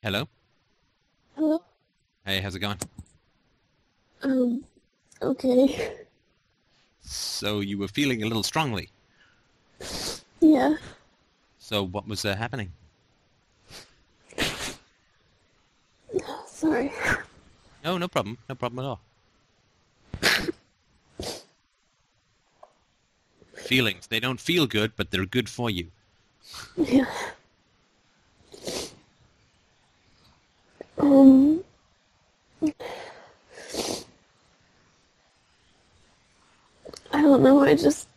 Hello. Hello? Hey, how's it going? Um, okay. So you were feeling a little strongly. Yeah. So what was uh, happening? Sorry. No, no problem. No problem at all. Feelings. They don't feel good, but they're good for you. Yeah. Um. I don't know, I just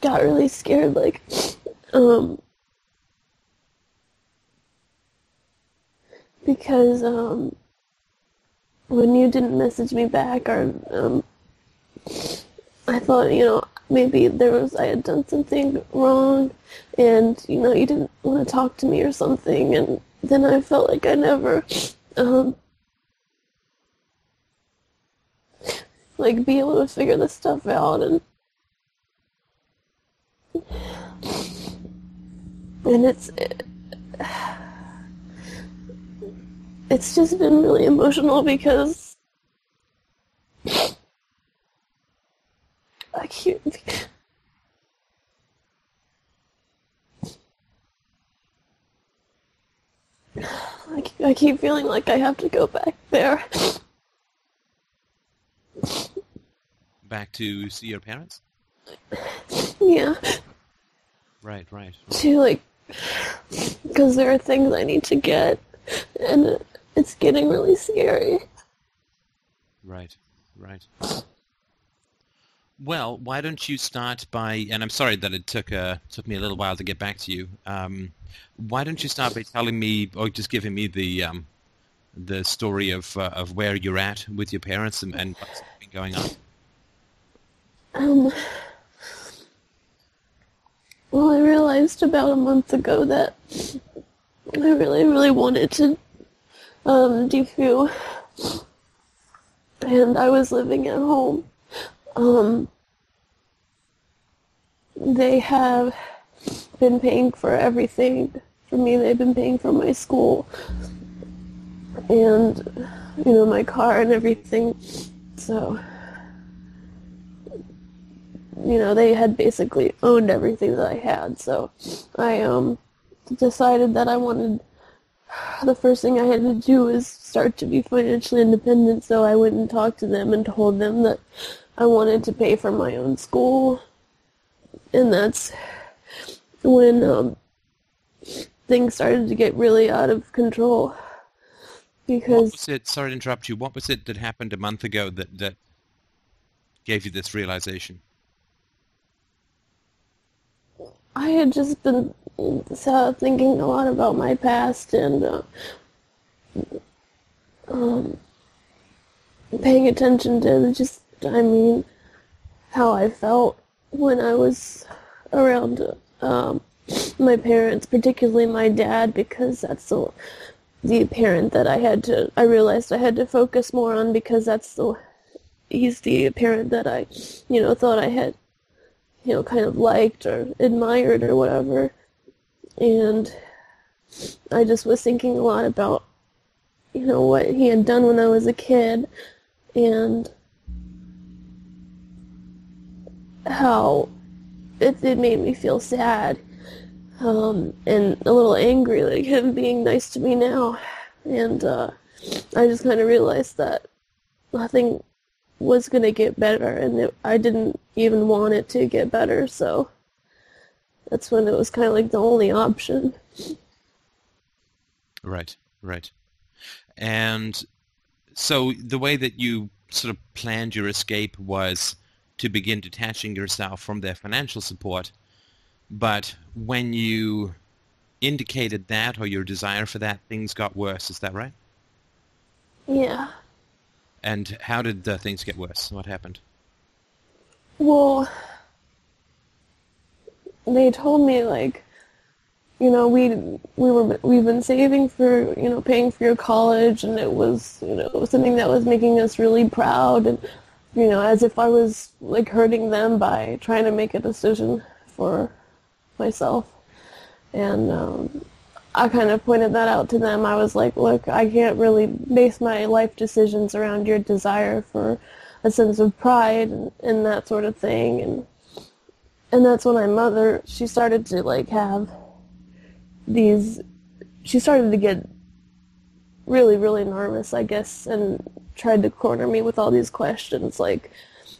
got really scared, like, um. Because, um. When you didn't message me back, or, um. I thought, you know, maybe there was I had done something wrong and you know you didn't want to talk to me or something and then I felt like I never um like be able to figure this stuff out and and it's it, it's just been really emotional because I can't I keep, feeling like I have to go back there. Back to see your parents? Yeah, Right, right. to like, because there are things I need to get, and it's getting really scary. Right, right. Well, why don't you start by, and I'm sorry that it took uh, took me a little while to get back to you. Um, why don't you start by telling me, or just giving me the um, the story of uh, of where you're at with your parents and, and what's been going on? Um, well, I realized about a month ago that I really, really wanted to um, defoo, and I was living at home. Um, they have been paying for everything for me. They've been paying for my school and you know my car and everything. So you know they had basically owned everything that I had. So I um decided that I wanted the first thing I had to do was start to be financially independent. So I went and talked to them and told them that I wanted to pay for my own school, and that's when um, things started to get really out of control. Because it? Sorry to interrupt you. What was it that happened a month ago that that gave you this realization? I had just been uh, thinking a lot about my past and uh, um, paying attention to just, I mean, how I felt when I was around um, my parents, particularly my dad, because that's the the parent that I had to. I realized I had to focus more on because that's the he's the parent that I, you know, thought I had you know, kind of liked or admired or whatever. And I just was thinking a lot about, you know, what he had done when I was a kid and how it, it made me feel sad um, and a little angry, like him being nice to me now. And uh, I just kind of realized that nothing was going to get better and it, I didn't even want it to get better so that's when it was kind of like the only option Right, right. And so the way that you sort of planned your escape was to begin detaching yourself from their financial support. But when you indicated that or your desire for that, things got worse. Is that right? yeah And how did uh, things get worse? What happened? well they told me like you know we we were we've been saving for you know paying for your college and it was you know something that was making us really proud and you know as if I was like hurting them by trying to make a decision for myself and um, I kind of pointed that out to them. I was like, look, I can't really base my life decisions around your desire for a sense of pride and, and that sort of thing. And and that's when my mother, she started to like have these, she started to get really, really nervous, I guess, and tried to corner me with all these questions like,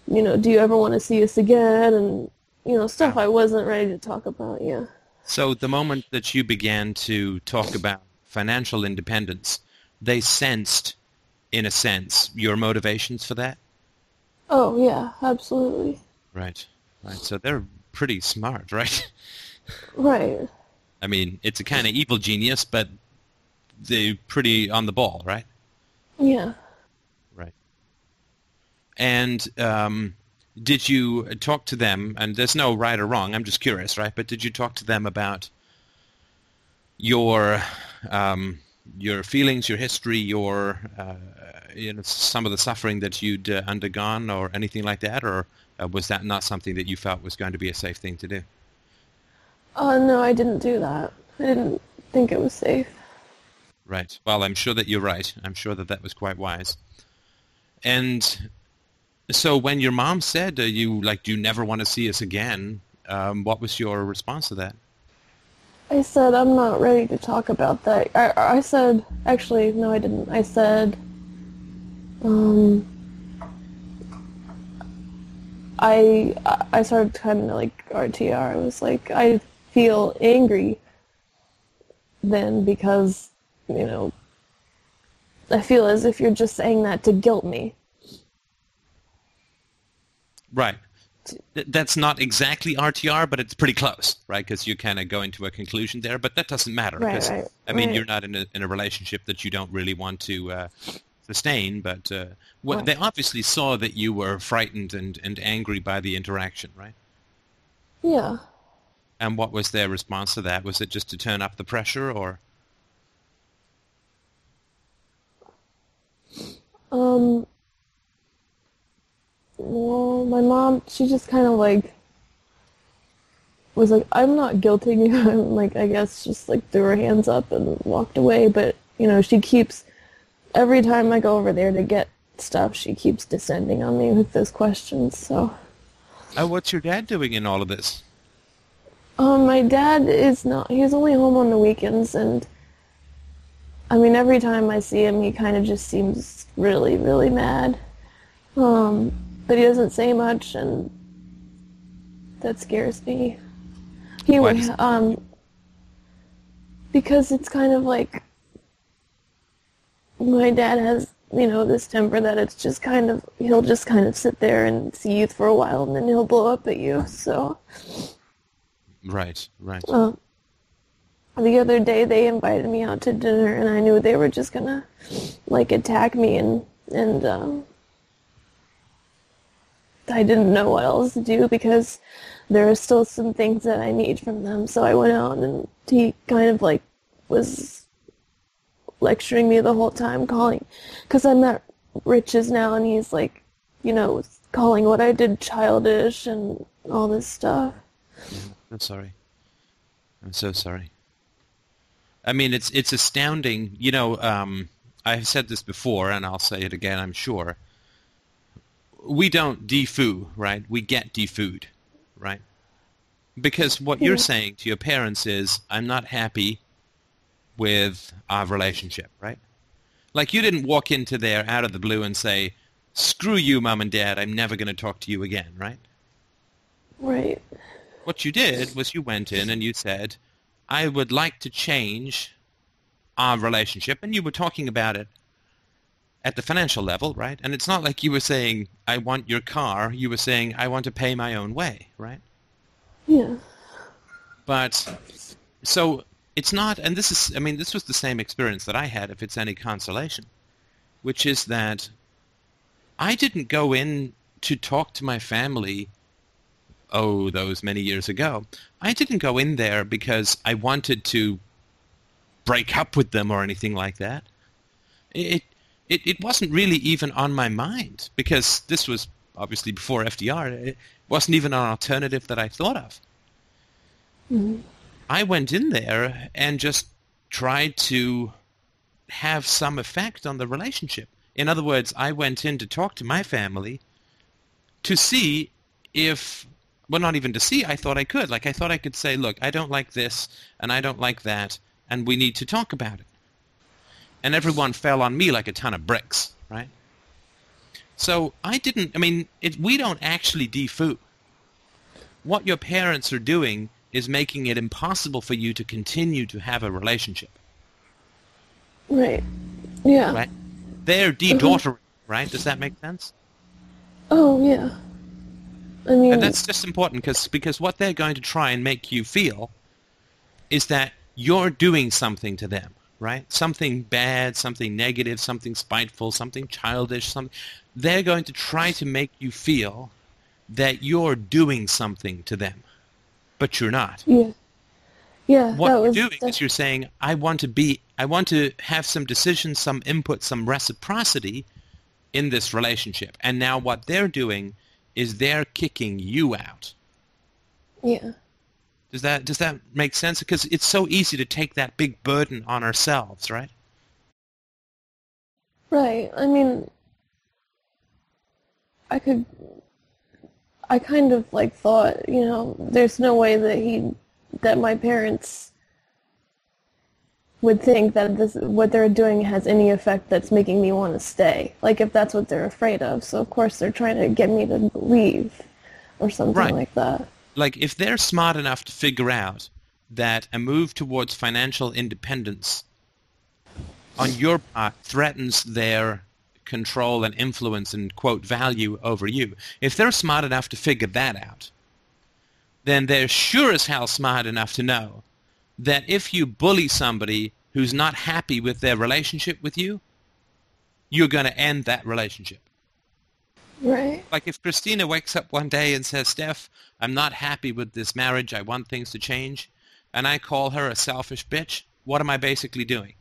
you know, do you ever want to see us again? And, you know, stuff I wasn't ready to talk about, yeah. So the moment that you began to talk about financial independence, they sensed, in a sense, your motivations for that? Oh, yeah, absolutely. Right, right. So they're pretty smart, right? Right. I mean, it's a kind of evil genius, but they're pretty on the ball, right? Yeah. And um, did you talk to them? And there's no right or wrong. I'm just curious, right? But did you talk to them about your um, your feelings, your history, your uh, you know some of the suffering that you'd uh, undergone, or anything like that, or uh, was that not something that you felt was going to be a safe thing to do? Oh, no, I didn't do that. I didn't think it was safe. Right. Well, I'm sure that you're right. I'm sure that that was quite wise. And so when your mom said uh, you like do you never want to see us again, um, what was your response to that? I said I'm not ready to talk about that. I, I said actually no, I didn't. I said um, I I started kind of like RTR. I was like I feel angry then because you know I feel as if you're just saying that to guilt me. Right. That's not exactly RTR, but it's pretty close, right? Because you're kind of going to a conclusion there, but that doesn't matter. Right, because, right, I mean, right. you're not in a, in a relationship that you don't really want to uh, sustain, but uh, well, Right. they obviously saw that you were frightened and, and angry by the interaction, right? Yeah. And what was their response to that? Was it just to turn up the pressure, or Um. Well, my mom, she just kind of like was like, "I'm not guilting you." I'm like, I guess just like threw her hands up and walked away. But you know, she keeps every time I go over there to get stuff, she keeps descending on me with those questions. So, oh, what's your dad doing in all of this? um, my dad is not. He's only home on the weekends, and I mean, every time I see him, he kind of just seems really, really mad. Um, but he doesn't say much, and that scares me. Does- um, because it's kind of like my dad has, you know, this temper that it's just kind of he'll just kind of sit there and seethe for a while, and then he'll blow up at you. So. Right, right. Uh, the other day they invited me out to dinner and I knew they were just gonna like attack me and and um I didn't know what else to do because there are still some things that I need from them. So I went out and he kind of like was lecturing me the whole time, calling because I'm at Rich's now and he's like, you know, calling what I did childish and all this stuff. I'm sorry. I'm so sorry. I mean, it's it's astounding. You know, um, I've said this before, and I'll say it again. I'm sure. We don't defoo, right? We get defooed, right? Because what you're saying to your parents is, "I'm not happy with our relationship," right? Like you didn't walk into there out of the blue and say, "Screw you, mom and dad. I'm never going to talk to you again," right? Right. What you did was you went in and you said, I would like to change our relationship. And you were talking about it at the financial level, right? And it's not like you were saying, I want your car. You were saying, I want to pay my own way, right? Yeah. But so it's not, and this is, I mean, this was the same experience that I had, if it's any consolation, which is that I didn't go in to talk to my family, oh, those many years ago. I didn't go in there because I wanted to break up with them or anything like that. It, it, it wasn't really even on my mind because this was obviously before FDR. It wasn't even an alternative that I thought of. Mm-hmm. I went in there and just tried to have some effect on the relationship. In other words, I went in to talk to my family to see if, well, not even to see, I thought I could. Like, I thought I could say, look, I don't like this, and I don't like that, and we need to talk about it. And everyone fell on me like a ton of bricks, right? So I didn't, I mean, it, we don't actually defoo. What your parents are doing is making it impossible for you to continue to have a relationship. Right. Yeah. Right? They're de-daughtering, mm-hmm. right? Does that make sense? Oh, yeah. I mean... And that's just important because because what they're going to try and make you feel is that you're doing something to them, right? Something bad, something negative, something spiteful, something childish, something. They're going to try to make you feel that you're doing something to them, but you're not. Yeah. Yeah. What you're doing is you're saying, I want to be, I want to have some decisions, some input, some reciprocity in this relationship. And now what they're doing is they're kicking you out. Yeah. Does that does that make sense? Because it's so easy to take that big burden on ourselves, right? Right. I mean, I could I kind of like thought, you know, there's no way that he, that my parents would think that this what they're doing has any effect that's making me want to stay. Like if that's what they're afraid of. So of course they're trying to get me to leave or something right. like that. Like if they're smart enough to figure out that a move towards financial independence on your part threatens their control and influence and, quote, value over you. If they're smart enough to figure that out, then they're sure as hell smart enough to know that if you bully somebody who's not happy with their relationship with you, you're going to end that relationship. Right. Like if Christina wakes up one day and says, Steph, I'm not happy with this marriage. I want things to change. And I call her a selfish bitch. What am I basically doing?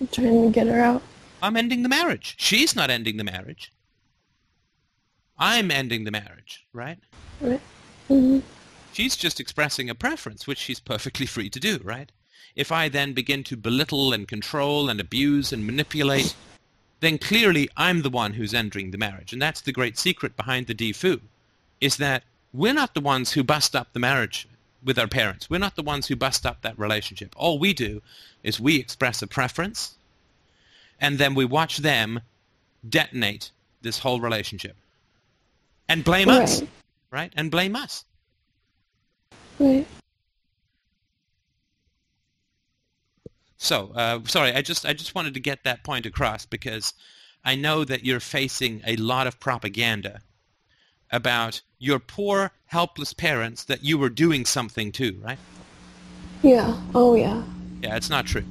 I'm trying to get her out. I'm ending the marriage. She's not ending the marriage. I'm ending the marriage, right? Right. Mm-hmm. She's just expressing a preference, which she's perfectly free to do, right? If I then begin to belittle and control and abuse and manipulate, then clearly I'm the one who's entering the marriage. And that's the great secret behind the defoo, is that we're not the ones who bust up the marriage with our parents. We're not the ones who bust up that relationship. All we do is we express a preference and then we watch them detonate this whole relationship and blame right. us, right? And blame us. Right. So, uh, sorry, I just I just wanted to get that point across because I know that you're facing a lot of propaganda about your poor, helpless parents that you were doing something to, right? Yeah. Oh, yeah. Yeah, it's not true.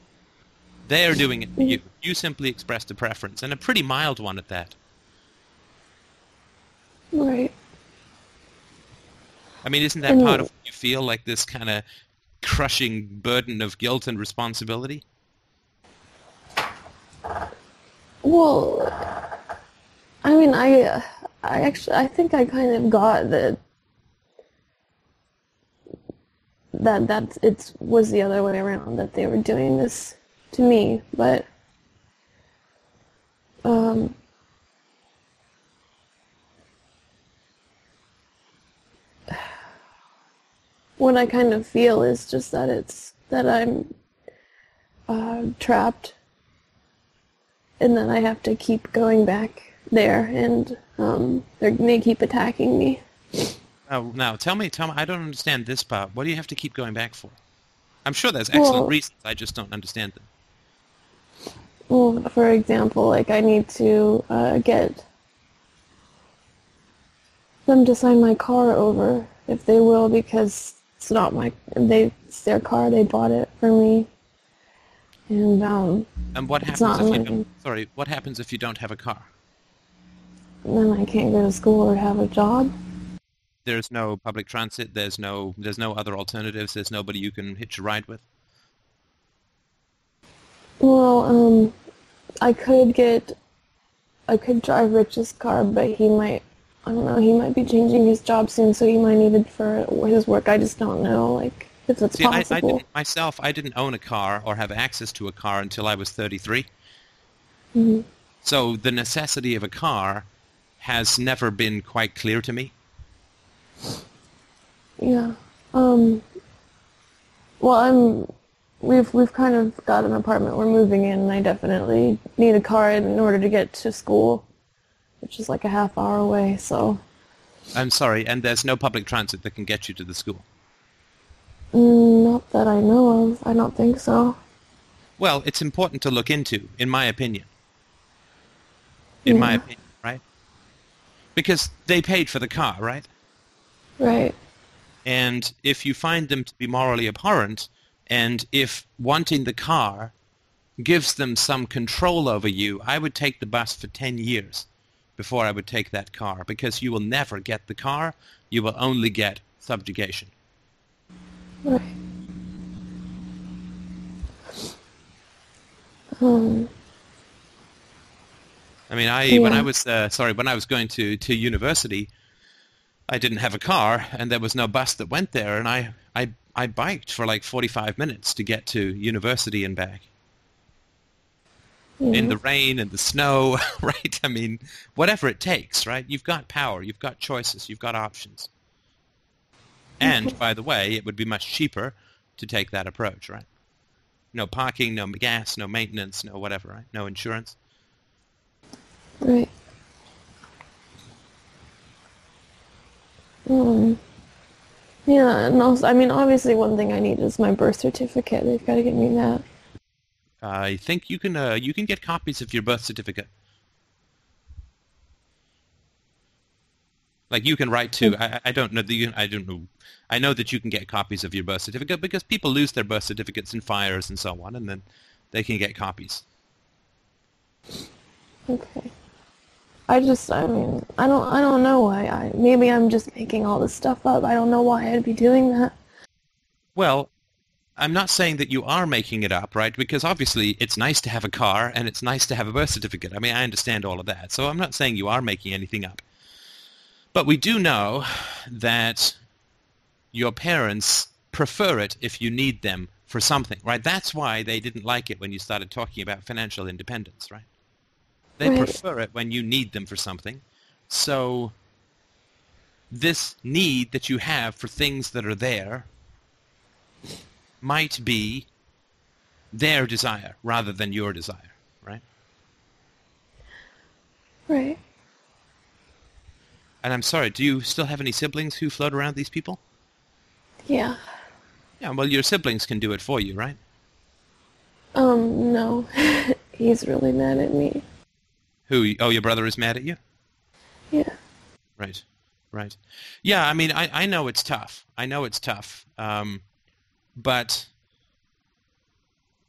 They are doing it for you. You simply expressed a preference, and a pretty mild one at that. Right. I mean, isn't that part of what you feel like this kind of crushing burden of guilt and responsibility? Well, I mean, I, I actually, I think I kind of got that that that it was the other way around that they were doing this to me, but um, what I kind of feel is just that it's that I'm uh, trapped, and that I have to keep going back there, and um, they keep attacking me. Oh, now tell me, tell me. I don't understand this part. What do you have to keep going back for? I'm sure there's excellent well, reasons. I just don't understand them. Well, for example, like I need to uh, get them to sign my car over if they will because it's not my they it's their car they bought it for me. And um and what happens if you don't, sorry what happens if you don't have a car? Then I can't go to school or have a job. There's no public transit there's no there's no other alternatives there's nobody you can hitch a ride with? Well, um, I could get, I could drive Rich's car, but he might, I don't know, he might be changing his job soon, so he might need it for his work. I just don't know, like. if it's See, I, I possible. didn't, myself, I didn't own a car or have access to a car until I was 33. Mhm. So the necessity of a car has never been quite clear to me. Yeah. Um. Well, I'm. We've we've kind of got an apartment we're moving in, and I definitely need a car in order to get to school, which is like a half hour away. So, I'm sorry, and there's no public transit that can get you to the school. mm, not that I know of. I don't think so. Well, it's important to look into, in my opinion. In my opinion, right? Because they paid for the car, right? Right. And if you find them to be morally abhorrent, and if wanting the car gives them some control over you, I would take the bus for 10 years before I would take that car, because you will never get the car, you will only get subjugation. Right. Um. I mean, I when I was uh, sorry when I was going to to university, I didn't have a car, and there was no bus that went there, and I I I biked for like 45 minutes to get to university and back Yeah. in the rain and the snow, right? I mean, whatever it takes, right? You've got power, you've got choices, you've got options. And by the way, it would be much cheaper to take that approach, right? No parking, no gas, no maintenance, no whatever, right? No insurance. Right. Um, yeah, and also, I mean, obviously, one thing I need is my birth certificate. They've got to get me that. I think you can uh, you can get copies of your birth certificate. Like you can write to I, I don't know that you I don't know I know that you can get copies of your birth certificate because people lose their birth certificates in fires and so on, and then they can get copies. Okay. I just, I mean, I don't, I don't know why. I maybe I'm just making all this stuff up. I don't know why I'd be doing that. Well, I'm not saying that you are making it up, right? Because obviously it's nice to have a car and it's nice to have a birth certificate. I mean, I understand all of that. So I'm not saying you are making anything up. But we do know that your parents prefer it if you need them for something, right? That's why they didn't like it when you started talking about financial independence, right? They Right. prefer it when you need them for something. So this need that you have for things that are there might be their desire rather than your desire, right? Right. And I'm sorry, do you still have any siblings who float around these people? Yeah. Yeah, well, your siblings can do it for you, right? Um, no. He's really mad at me. Who? Oh, your brother is mad at you? Yeah. Right, right. Yeah, I mean, I, I know it's tough. I know it's tough. Um, but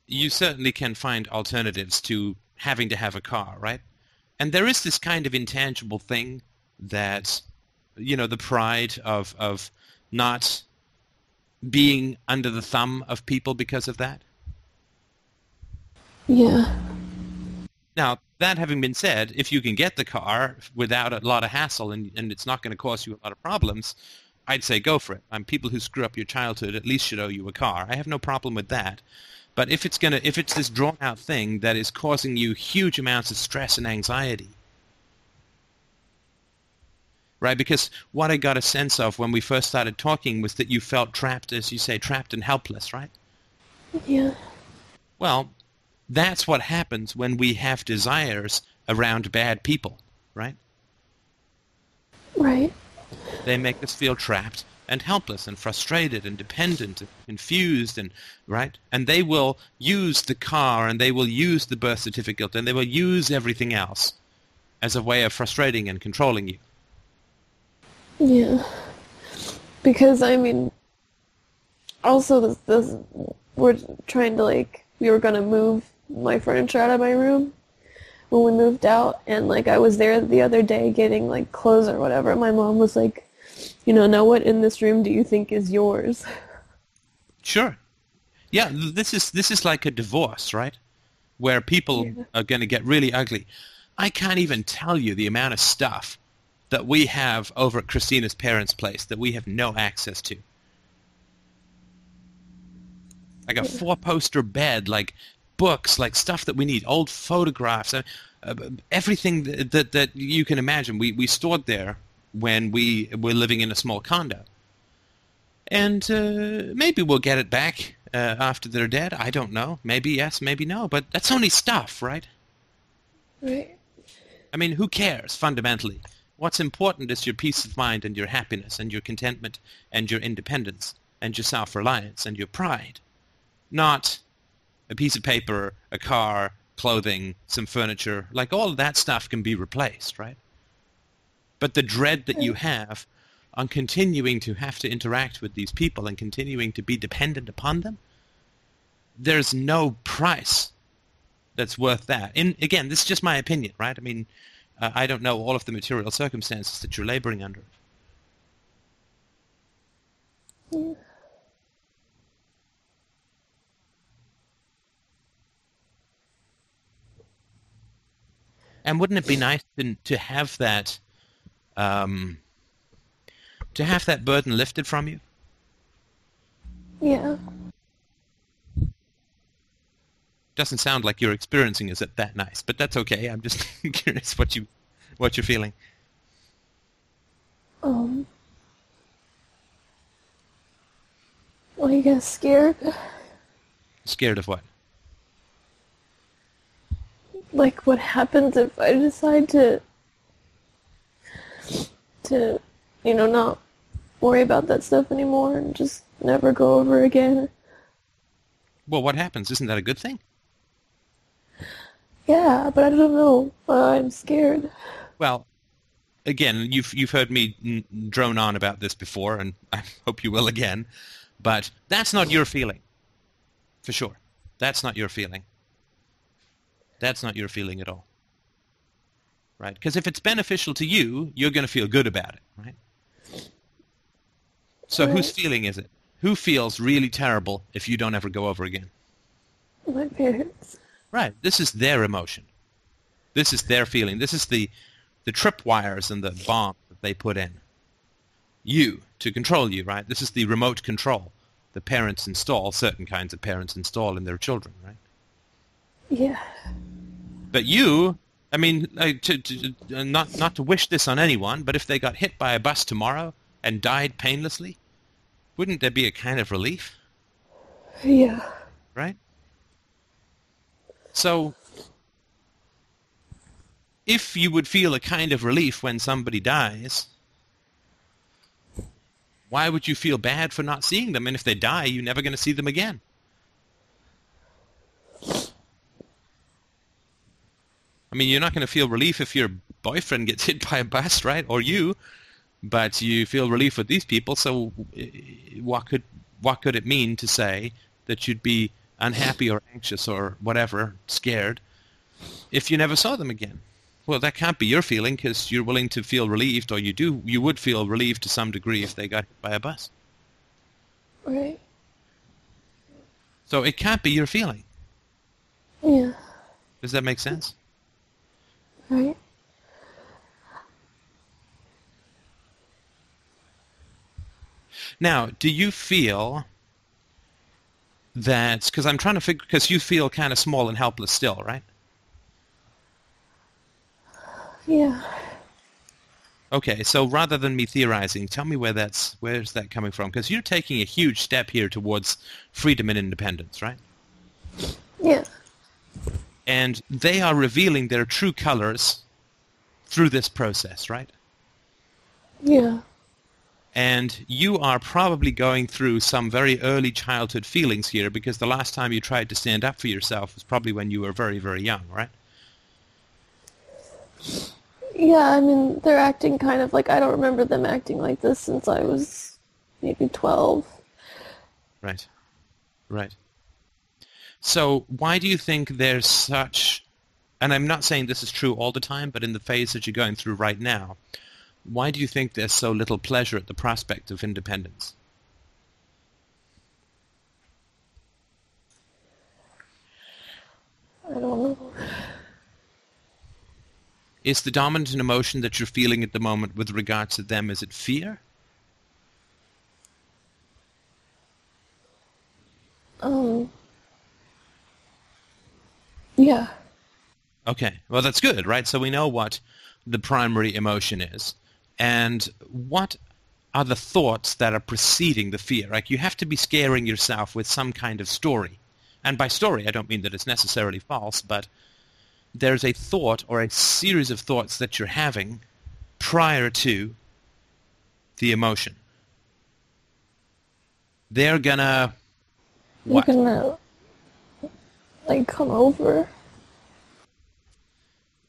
you certainly can find alternatives to having to have a car, right? And there is this kind of intangible thing that, you know, the pride of, of not being under the thumb of people because of that. Yeah. Now, that having been said, if you can get the car without a lot of hassle and, and it's not going to cause you a lot of problems, I'd say go for it. I'm people who screw up your childhood at least should owe you a car. I have no problem with that. But if it's gonna, if it's this drawn out thing that is causing you huge amounts of stress and anxiety, right? Because what I got a sense of when we first started talking was that you felt trapped, as you say, trapped and helpless, right? Yeah. Well, that's what happens when we have desires around bad people, right? Right. They make us feel trapped and helpless and frustrated and dependent and confused and right? And they will use the car and they will use the birth certificate and they will use everything else as a way of frustrating and controlling you. Yeah. Because I mean, also this this we're trying to like we were gonna move my furniture out of my room when we moved out, and like I was there the other day getting like clothes or whatever. My mom was like, you know, now what in this room do you think is yours? sure yeah this is this is like a divorce right where people Yeah. are going to get really ugly i can't even tell you the amount of stuff that we have over at christina's parents place that we have no access to like a four poster bed, like books, like stuff that we need, old photographs, uh, uh, everything that, that, that you can imagine. We we stored there when we were living in a small condo, and uh, maybe we'll get it back uh, after they're dead. I don't know. Maybe yes, maybe no. But that's only stuff, right? Right. I mean, who cares fundamentally? What's important is your peace of mind and your happiness and your contentment and your independence and your self-reliance and your pride, not a piece of paper, a car, clothing, some furniture. Like all of that stuff can be replaced, right? But the dread that you have on continuing to have to interact with these people and continuing to be dependent upon them, there's no price that's worth that. And again, this is just my opinion, right? I mean, uh, I don't know all of the material circumstances that you're laboring under. Yeah. And wouldn't it be nice to, to have that, um, to have that burden lifted from you? Yeah. Doesn't sound like you're experiencing is it that nice, but that's okay. I'm just curious what you, what you're feeling. Um. Well, you guys scared? Scared of what? Like, what happens if I decide to, to, you know, not worry about that stuff anymore and just never go over again? Well, what happens? Isn't that a good thing? Yeah, but I don't know. Uh, I'm scared. Well, again, you've you've heard me n- drone on about this before, and I hope you will again. But that's not your feeling, for sure. That's not your feeling. That's not your feeling at all, right? Because if it's beneficial to you, you're going to feel good about it, right? So whose feeling is it? Who feels really terrible if you don't ever go over again? My parents. Right. This is their emotion. This is their feeling. This is the the tripwires and the bomb that they put in. You to control you, right? This is the remote control. The parents install certain kinds of parents install in their children, right? Yeah. But you, I mean, uh, to, to, uh, not not to wish this on anyone, but if they got hit by a bus tomorrow and died painlessly, wouldn't there be a kind of relief? Yeah. right? So, if you would feel a kind of relief when somebody dies, why would you feel bad for not seeing them? And if they die, you're never going to see them again. I mean, you're not going to feel relief if your boyfriend gets hit by a bus, right? Or you, but you feel relief with these people. So, eh, what could what could it mean to say that you'd be unhappy or anxious or whatever, scared, if you never saw them again? Well, that can't be your feeling because you're willing to feel relieved, or you do you would feel relieved to some degree if they got hit by a bus. Right. So it can't be your feeling. Yeah. Does that make sense? Right. Now, do you feel that because I'm trying to figure because you feel kind of small and helpless still, right? Yeah. Okay, so rather than me theorizing, tell me where that's where's that coming from? Because you're taking a huge step here towards freedom and independence, right? Yeah. And they are revealing their true colors through this process, right? Yeah. And you are probably going through some very early childhood feelings here because the last time you tried to stand up for yourself was probably when you were very, very young, right? Yeah, I mean, they're acting kind of like I don't remember them acting like this since I was maybe 12. Right. Right. So why do you think there's such, and I'm not saying this is true all the time, but in the phase that you're going through right now, why do you think there's so little pleasure at the prospect of independence? I don't know. Is the dominant emotion that you're feeling at the moment with regards to them, is it fear? Um, Yeah. Okay, well that's good, right? So we know what the primary emotion is. And what are the thoughts that are preceding the fear? Like you have to be scaring yourself with some kind of story. And by story, I don't mean that it's necessarily false, but there's a thought or a series of thoughts that you're having prior to the emotion. They're gonna what? They're gonna like come over.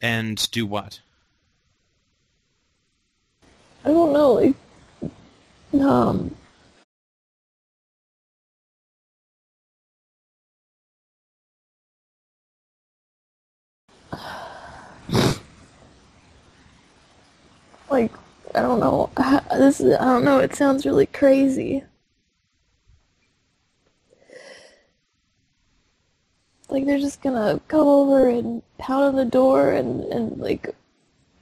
And do what? I don't know, like um like I don't know. This is, I don't know. It sounds really crazy. Like they're just gonna come over and pound on the door and and like,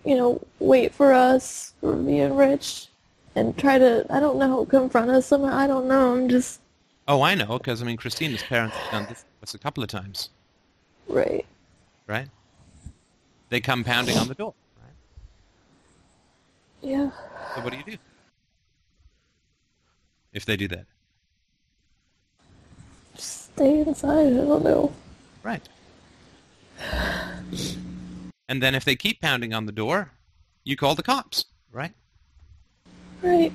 you know, wait for us, for me and Rich, and try to I don't know confront us somehow. I don't know. I'm just. Oh, I know, because I mean, Christina's parents have done this a couple of times. Right. Right. They come pounding on the door. Right? Yeah. So what do you do if they do that? Stay inside. I don't know. Right. And then if they keep pounding on the door, you call the cops, right? Right.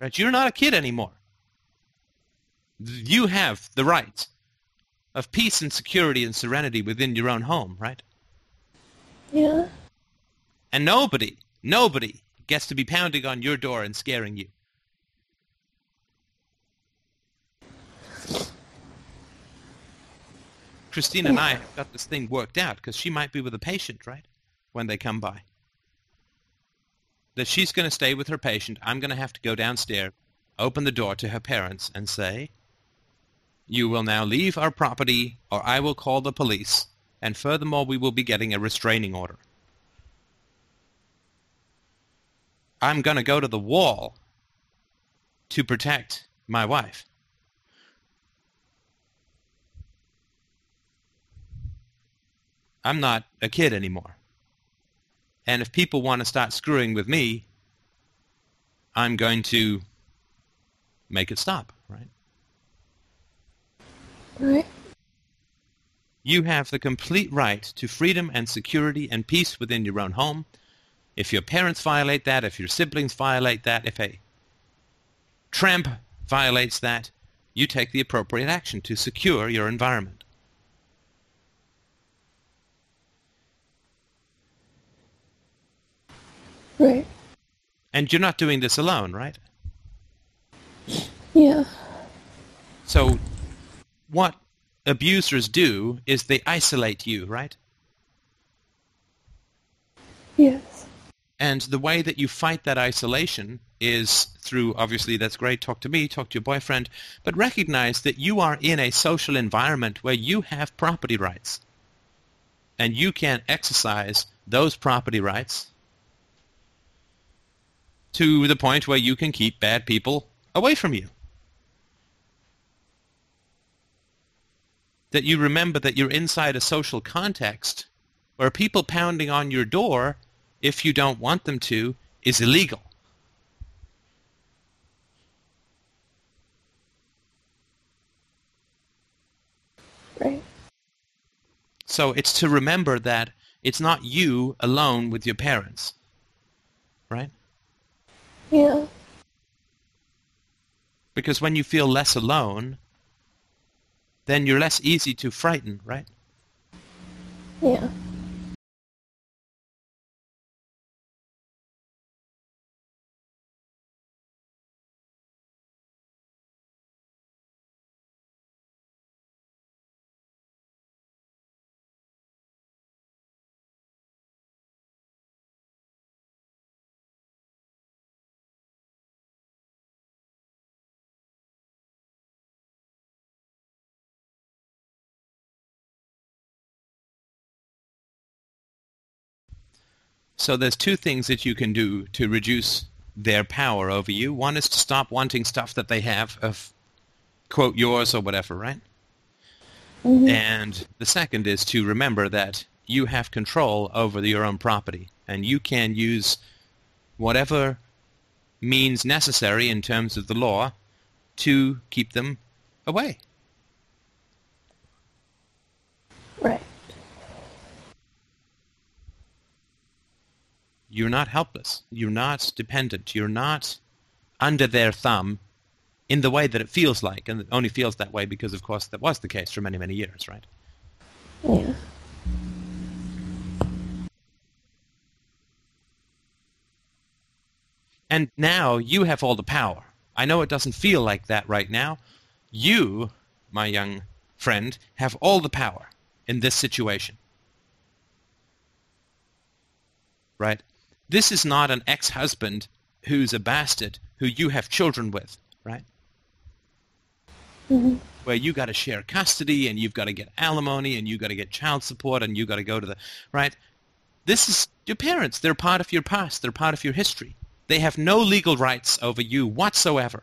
Right. You're not a kid anymore. You have the right of peace and security and serenity within your own home, right? Yeah. And nobody Nobody gets to be pounding on your door and scaring you. Christina and I have got this thing worked out because she might be with a patient, right, when they come by. That she's going to stay with her patient. I'm going to have to go downstairs, open the door to her parents and say, you will now leave our property or I will call the police. And furthermore, we will be getting a restraining order. I'm going to go to the wall to protect my wife. I'm not a kid anymore. And if people want to start screwing with me, I'm going to make it stop, right? Right. You have the complete right to freedom and security and peace within your own home if your parents violate that, if your siblings violate that, if a tramp violates that, you take the appropriate action to secure your environment. Right. And you're not doing this alone, right? Yeah. So what abusers do is they isolate you, right? Yes. And the way that you fight that isolation is through, obviously, that's great, talk to me, talk to your boyfriend, but recognize that you are in a social environment where you have property rights. And you can exercise those property rights to the point where you can keep bad people away from you. That you remember that you're inside a social context where people pounding on your door if you don't want them to, is illegal. Right. So it's to remember that it's not you alone with your parents. Right? Yeah. Because when you feel less alone, then you're less easy to frighten, right? Yeah. So there's two things that you can do to reduce their power over you. One is to stop wanting stuff that they have of, quote, yours or whatever, right? Mhm. And the second is to remember that you have control over your own property and you can use whatever means necessary in terms of the law to keep them away. Right. You're not helpless. You're not dependent. You're not under their thumb in the way that it feels like, and it only feels that way because, of course, that was the case for many, many years, right? Yeah. And now you have all the power. I know it doesn't feel like that right now. You, my young friend, have all the power in this situation. Right? This is not an ex-husband who's a bastard who you have children with, right? Mhm. Where you got to share custody and you've got to get alimony and you've got to get child support and you've got to go to the right. This is your parents. They're part of your past. They're part of your history. They have no legal rights over you whatsoever.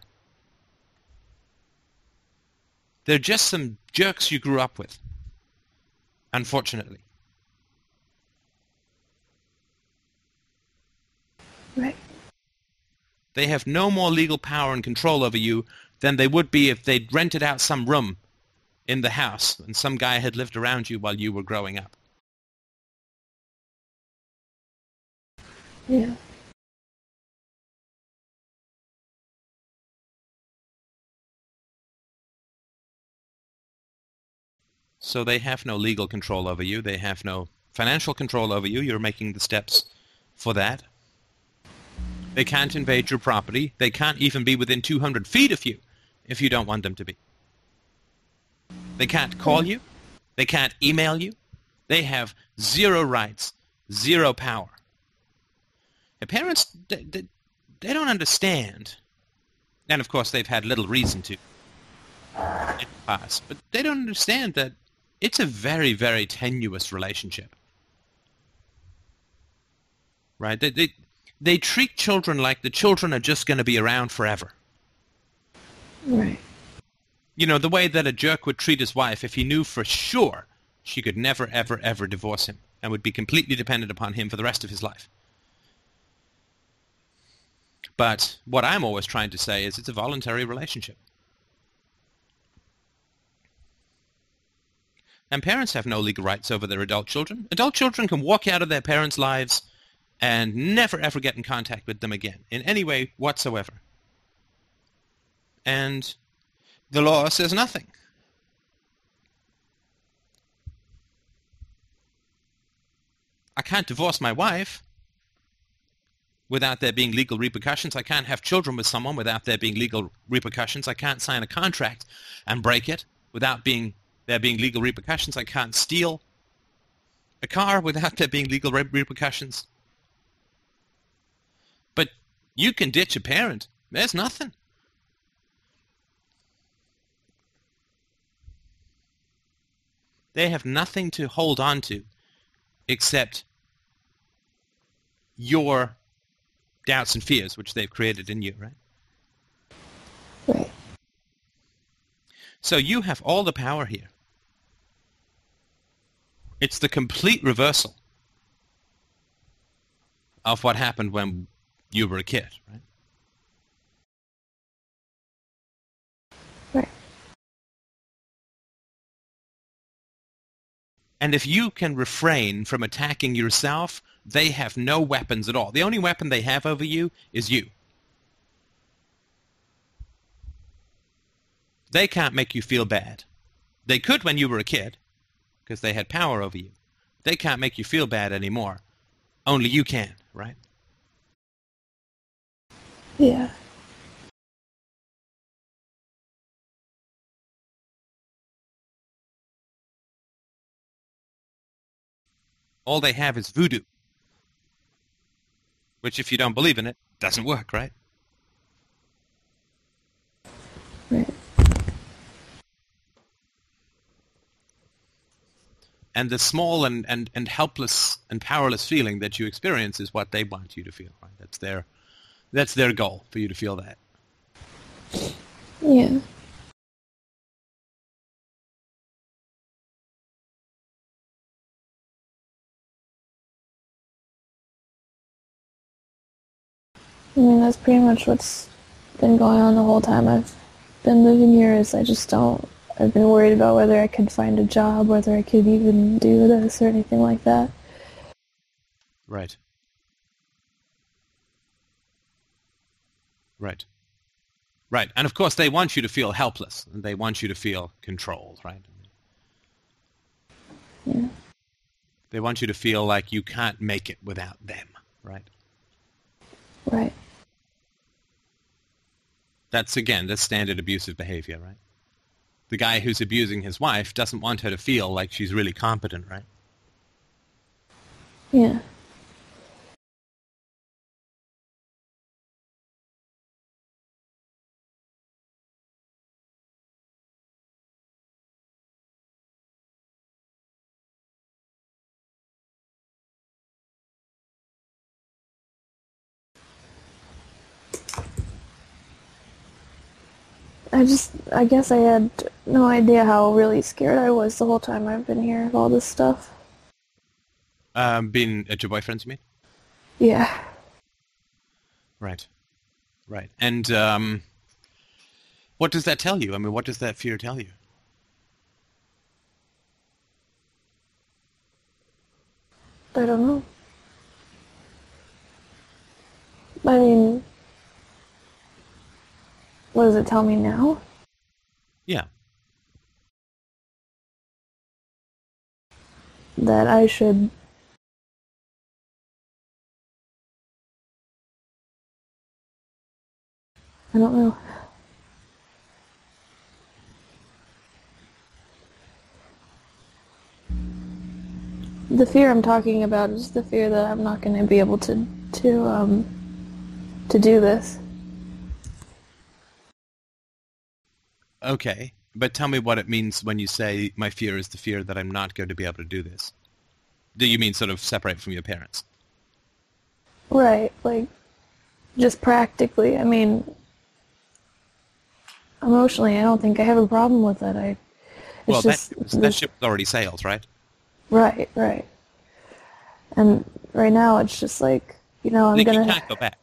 They're just some jerks you grew up with. Unfortunately. Right. They have no more legal power and control over you than they would be if they'd rented out some room in the house and some guy had lived around you while you were growing up. Yeah. So they have no legal control over you. They have no financial control over you. You're making the steps for that. They can't invade your property. They can't even be within 200 feet of you if you don't want them to be. They can't call you. They can't email you. They have zero rights, zero power. The parents, they, they, they don't understand. And of course, they've had little reason to in the past, but they don't understand that it's a very, very tenuous relationship. Right? They, they, they treat children like the children are just going to be around forever. Right. You know, the way that a jerk would treat his wife if he knew for sure she could never, ever, ever divorce him and would be completely dependent upon him for the rest of his life. But what I'm always trying to say is it's a voluntary relationship. And parents have no legal rights over their adult children. Adult children can walk out of their parents' lives and never ever get in contact with them again in any way whatsoever. And the law says nothing. I can't divorce my wife without there being legal repercussions. I can't have children with someone without there being legal repercussions. I can't sign a contract and break it without being there being legal repercussions. I can't steal a car without there being legal re- repercussions. You can ditch a parent. There's nothing. They have nothing to hold on to except your doubts and fears, which they've created in you, right? Right. So you have all the power here. It's the complete reversal of what happened when you were a kid, right? Right. And if you can refrain from attacking yourself, they have no weapons at all. The only weapon they have over you is you. They can't make you feel bad. They could when you were a kid, because they had power over you. They can't make you feel bad anymore. Only you can, right? Yeah. All they have is voodoo. Which, if you don't believe in it, doesn't work, right? Right. And the small and, and, and helpless and powerless feeling that you experience is what they want you to feel, right? That's their, that's their goal for you to feel that. Yeah. I mean, that's pretty much what's been going on the whole time I've been living here is I just don't, I've been worried about whether I could find a job, whether I could even do this or anything like that. Right. Right. Right. And of course, they want you to feel helpless. And they want you to feel controlled, right? Yeah. They want you to feel like you can't make it without them, right? Right. That's, again, that's standard abusive behavior, right? The guy who's abusing his wife doesn't want her to feel like she's really competent, right? Yeah. I just, I guess I had no idea how really scared I was the whole time I've been here of all this stuff. Um, being at your boyfriend's, you mean? Yeah. Right. Right. And um, what does that tell you? I mean, what does that fear tell you? I don't know. I mean, what does it tell me now? Yeah. That I should I don't know. The fear I'm talking about is the fear that I'm not going to be able to to um to do this. Okay. But tell me what it means when you say my fear is the fear that I'm not going to be able to do this. Do you mean sort of separate from your parents? Right, like just practically. I mean, emotionally, I don't think I have a problem with it. I it's well, just that, that ship already sailed, right? right, right. And right now, it's just like you know, I'm gonna You can't go back.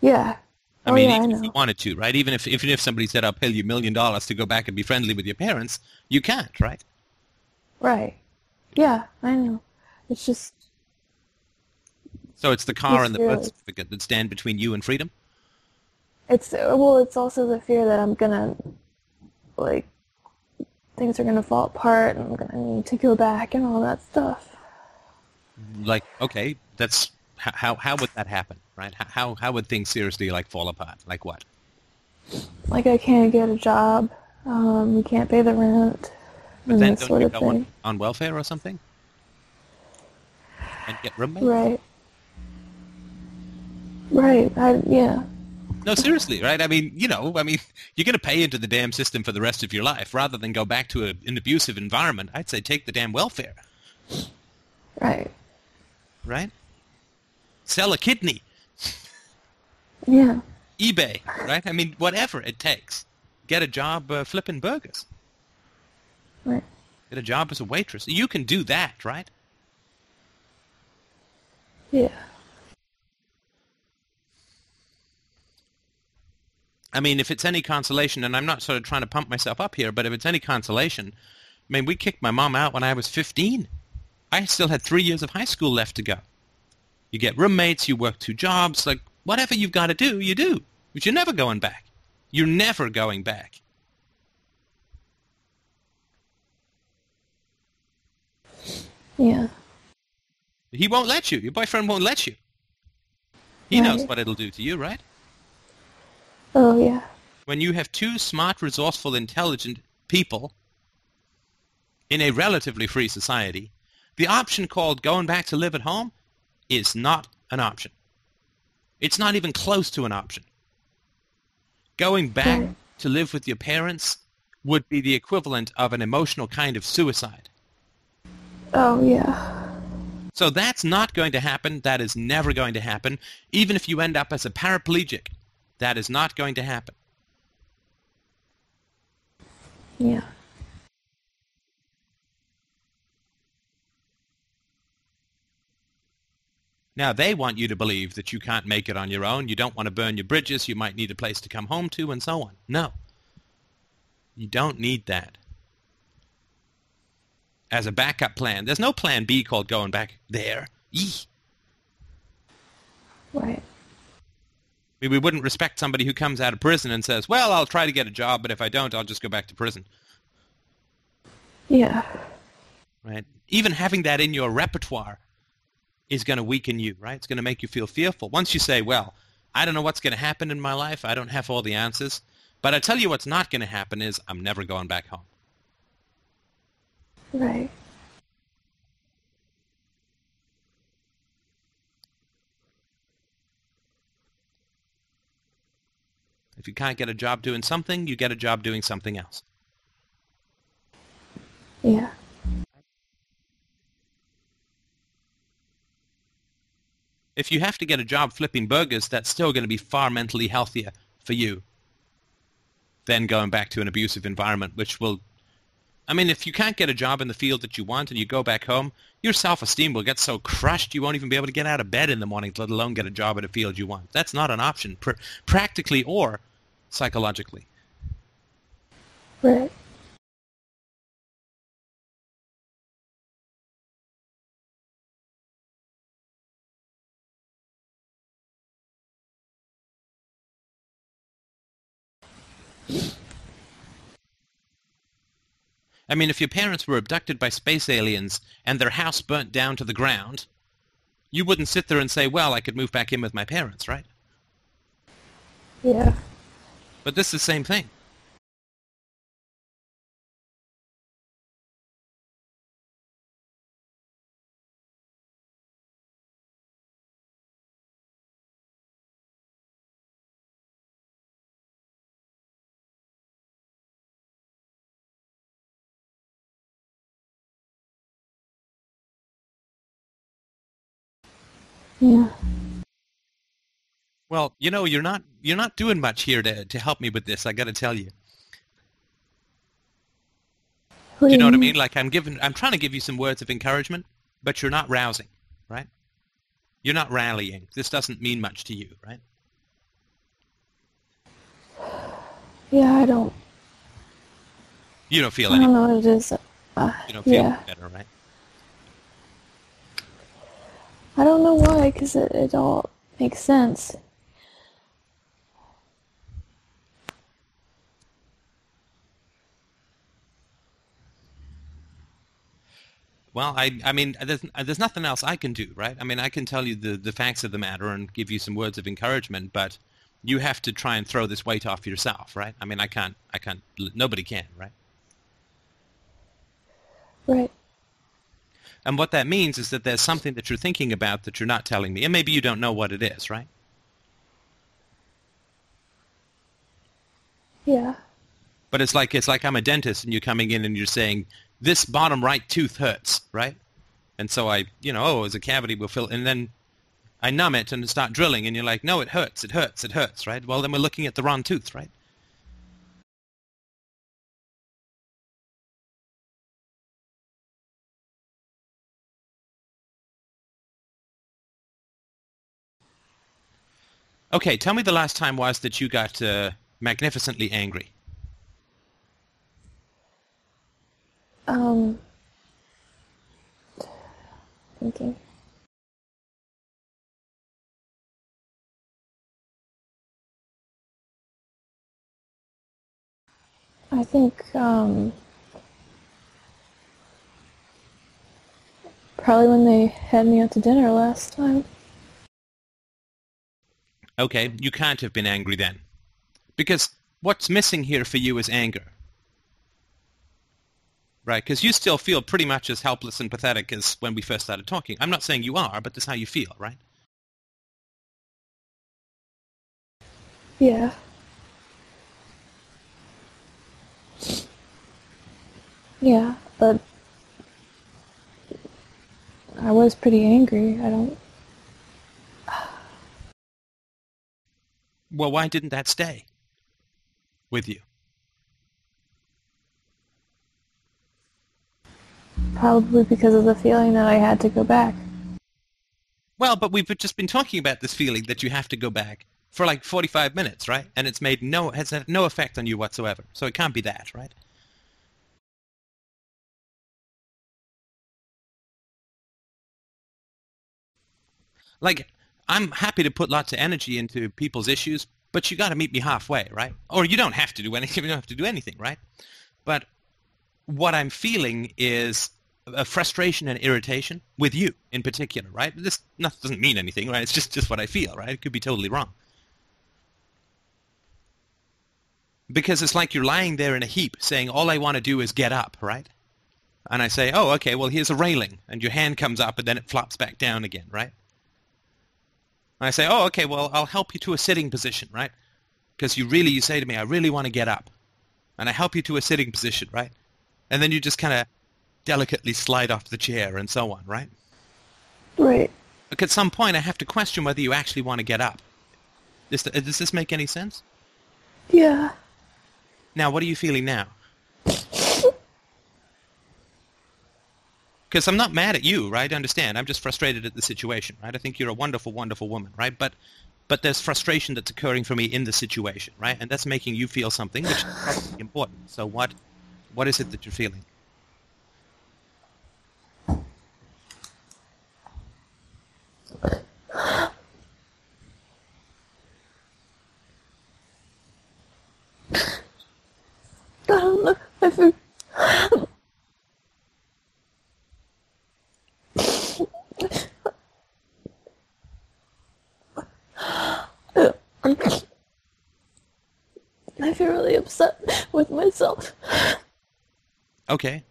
yeah. I oh mean, yeah, I even if you wanted to, right? Even if even if somebody said, "I'll pay you a million dollars to go back and be friendly with your parents," you can't, right? Right. Yeah, I know. It's just So it's the car Yes, and the birth certificate that stand between you and freedom. it's well, it's also the fear that I'm gonna like things are gonna fall apart and I'm gonna need to go back and all that stuff. Like, okay, that's how how would that happen, right? How how would things seriously like fall apart? Like what? Like I can't get a job. Um, we can't pay the rent. But then don't sort you of go thing. on, on welfare or something? And get roommates? Right. Right. I yeah. No, seriously, right? I mean, you know, I mean, you're going to pay into the damn system for the rest of your life rather than go back to a, an abusive environment. I'd say take the damn welfare, Right. right? Sell a kidney, Yeah. eBay, right? I mean, whatever it takes. Get a job uh, flipping burgers. Right. Get a job as a waitress. You can do that, right? Yeah. I mean, if it's any consolation, and I'm not sort of trying to pump myself up here, but if it's any consolation, I mean, we kicked my mom out when I was 15. I still had three years of high school left to go. You get roommates, you work two jobs, like whatever you've got to do, you do. But you're never going back. You're never going back. Yeah. He won't let you. Your boyfriend won't let you. He knows what it'll do to you, right? Oh yeah. when you have two smart, resourceful, intelligent people in a relatively free society, the option called going back to live at home is not an option. It's not even close to an option. Going back to live with your parents would be the equivalent of an emotional kind of suicide. Oh yeah. So that's not going to happen. That is never going to happen. Even if you end up as a paraplegic, that is not going to happen. Yeah. Now they want you to believe that you can't make it on your own, you don't want to burn your bridges, you might need a place to come home to, and so on. No. You don't need that. As a backup plan. There's no plan B called going back there. Eeh. Right. We, we wouldn't respect somebody who comes out of prison and says, well, I'll try to get a job, but if I don't, I'll just go back to prison. Yeah. Right? Even having that in your repertoire is going to weaken you, right? It's going to make you feel fearful. Once you say, well, I don't know what's going to happen in my life. I don't have all the answers. But I tell you what's not going to happen is I'm never going back home. Right. If you can't get a job doing something, you get a job doing something else. Yeah. If you have to get a job flipping burgers, that's still going to be far mentally healthier for you than going back to an abusive environment, which will I mean, if you can't get a job in the field that you want and you go back home, your self-esteem will get so crushed you won't even be able to get out of bed in the morning, let alone get a job in a field you want. That's not an option, pr- practically or psychologically. Right. I mean, if your parents were abducted by space aliens and their house burnt down to the ground, you wouldn't sit there and say, well, I could move back in with my parents, right? Yeah. But this is the same thing. Yeah. Well, you know, you're not you're not doing much here to to help me with this. I got to tell you. What Do you know what I mean? Like I'm giving, I'm trying to give you some words of encouragement, but you're not rousing, right? You're not rallying. This doesn't mean much to you, right? Yeah, I don't. You don't feel I any, don't know what it is. Uh, you don't feel yeah. better, right? I don't know why, because it, it all makes sense. Well, I, I mean, there's, there's nothing else I can do, right? I mean, I can tell you the, the facts of the matter and give you some words of encouragement, but you have to try and throw this weight off yourself, right? I mean, I can't, I can't, nobody can, right? Right. And what that means is that there's something that you're thinking about that you're not telling me, and maybe you don't know what it is, right? Yeah. But it's like it's like I'm a dentist and you're coming in and you're saying this bottom right tooth hurts, right? And so I, you know, oh, it's a cavity we'll fill, and then I numb it and start drilling, and you're like, no, it hurts, it hurts, it hurts, right? Well, then we're looking at the wrong tooth, right? Okay, tell me the last time was that you got uh, magnificently angry. Um. Thinking. I think um, probably when they had me out to dinner last time. Okay, you can't have been angry then. Because what's missing here for you is anger. Right? Because you still feel pretty much as helpless and pathetic as when we first started talking. I'm not saying you are, but that's how you feel, right? Yeah. Yeah, but I was pretty angry. I don't. Well, why didn't that stay with you? Probably because of the feeling that I had to go back. Well, but we've just been talking about this feeling that you have to go back for like 45 minutes, right? And it's made no, has had no effect on you whatsoever. So it can't be that, right? Like, I'm happy to put lots of energy into people's issues, but you got to meet me halfway, right? Or you don't have to do anything. You don't have to do anything, right? But what I'm feeling is a frustration and irritation with you in particular, right? This doesn't mean anything, right? It's just, just what I feel, right? It could be totally wrong. Because it's like you're lying there in a heap saying, all I want to do is get up, right? And I say, oh, okay, well, here's a railing. And your hand comes up and then it flops back down again, right? And I say, oh, okay, well, I'll help you to a sitting position, right? Because you really, you say to me, I really want to get up. And I help you to a sitting position, right? And then you just kind of delicately slide off the chair and so on, right? Right. Like at some point, I have to question whether you actually want to get up. Does, does this make any sense? Yeah. Now, what are you feeling now? Because I'm not mad at you, right? Understand? I'm just frustrated at the situation, right? I think you're a wonderful, wonderful woman, right? But but there's frustration that's occurring for me in the situation, right? And that's making you feel something, which is important. So what what is it that you're feeling? I don't know. I feel... I feel really upset with myself. Okay.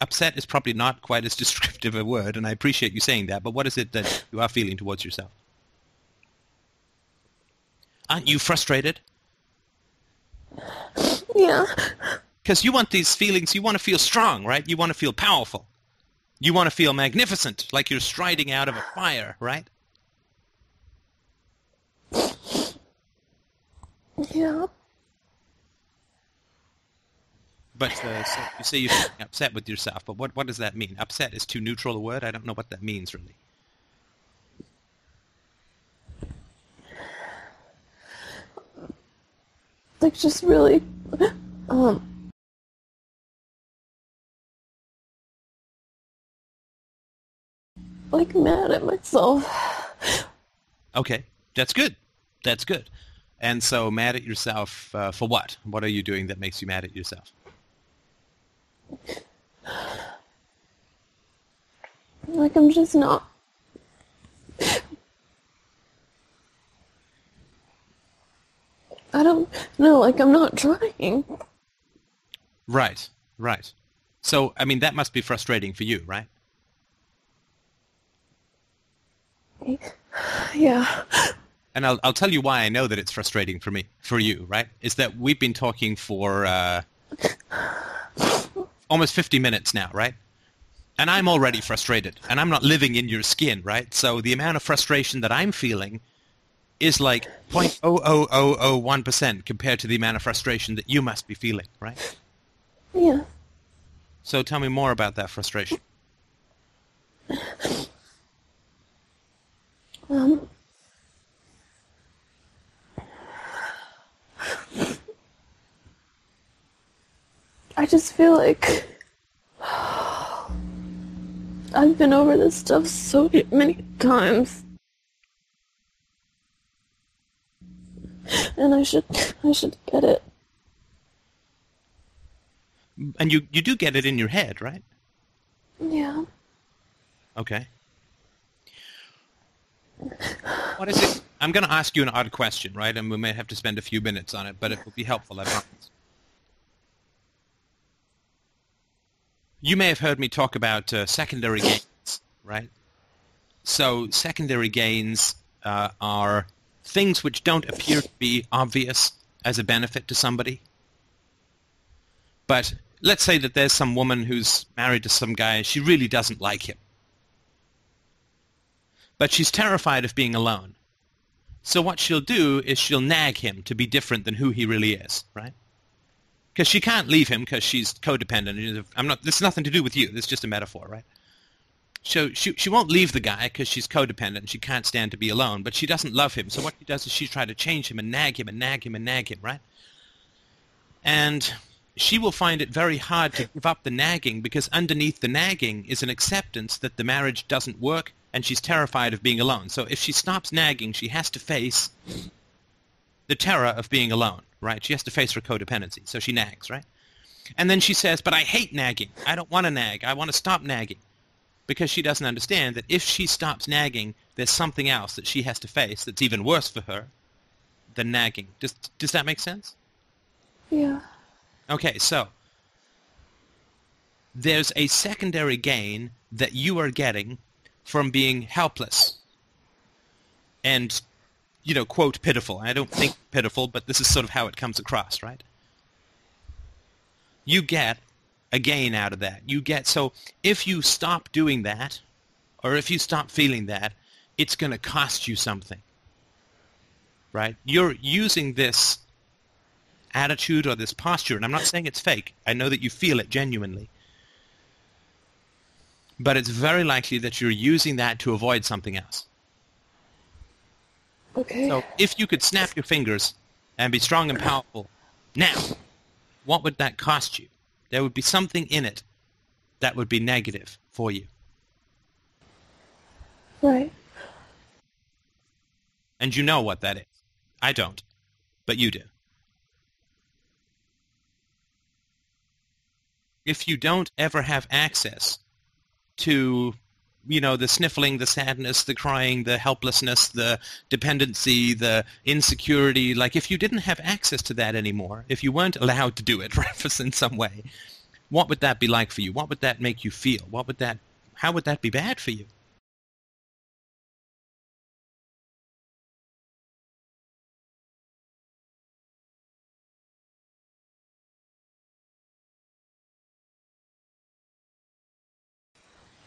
Upset is probably not quite as descriptive a word, and I appreciate you saying that, but what is it that you are feeling towards yourself? Aren't you frustrated? Yeah. Because you want these feelings, you want to feel strong, right? You want to feel powerful. You want to feel magnificent, like you're striding out of a fire, right? Yeah. But uh, so you say you're upset with yourself, but what, what does that mean? Upset is too neutral a word? I don't know what that means, really. Like, just really, um, like mad at myself. Okay, that's good. That's good. And so mad at yourself uh, for what? What are you doing that makes you mad at yourself? Like, I'm just not. I don't know, like, I'm not trying. Right, right. So, I mean, that must be frustrating for you, right? Yeah. And I'll, I'll tell you why I know that it's frustrating for me, for you, right? Is that we've been talking for uh, almost 50 minutes now, right? And I'm already frustrated, and I'm not living in your skin, right? So the amount of frustration that I'm feeling is like 0.00001% compared to the amount of frustration that you must be feeling, right? Yeah. So tell me more about that frustration. Um, I just feel like I've been over this stuff so many times. And I should I should get it. And you, you do get it in your head, right? Yeah. Okay. What is it? I'm going to ask you an odd question, right? And we may have to spend a few minutes on it, but it will be helpful, I promise. You may have heard me talk about uh, secondary gains, right? So secondary gains uh, are things which don't appear to be obvious as a benefit to somebody. But let's say that there's some woman who's married to some guy and she really doesn't like him. But she's terrified of being alone. So what she'll do is she'll nag him to be different than who he really is, right? Because she can't leave him because she's codependent. I'm not. This nothing to do with you. This is just a metaphor, right? So she, she won't leave the guy because she's codependent and she can't stand to be alone, but she doesn't love him. So what she does is she tries to change him and nag him and nag him and nag him, right? And she will find it very hard to give up the nagging because underneath the nagging is an acceptance that the marriage doesn't work and she's terrified of being alone. So if she stops nagging, she has to face the terror of being alone, right? She has to face her codependency. So she nags, right? And then she says, but I hate nagging. I don't want to nag. I want to stop nagging because she doesn't understand that if she stops nagging, there's something else that she has to face that's even worse for her than nagging. Does, does that make sense? Yeah. Okay, so there's a secondary gain that you are getting from being helpless and, you know, quote, pitiful. I don't think pitiful, but this is sort of how it comes across, right? You get a gain out of that. You get so if you stop doing that, or if you stop feeling that, it's going to cost you something. Right? You're using this attitude or this posture, and I'm not saying it's fake. I know that you feel it genuinely. But it's very likely that you're using that to avoid something else. Okay. So if you could snap your fingers and be strong and powerful now, what would that cost you? There would be something in it that would be negative for you. Right. And you know what that is. I don't, but you do. If you don't ever have access to, you know, the sniffling, the sadness, the crying, the helplessness, the dependency, the insecurity, like if you didn't have access to that anymore, if you weren't allowed to do it right, in some way, what would that be like for you? What would that make you feel? What would that, how would that be bad for you?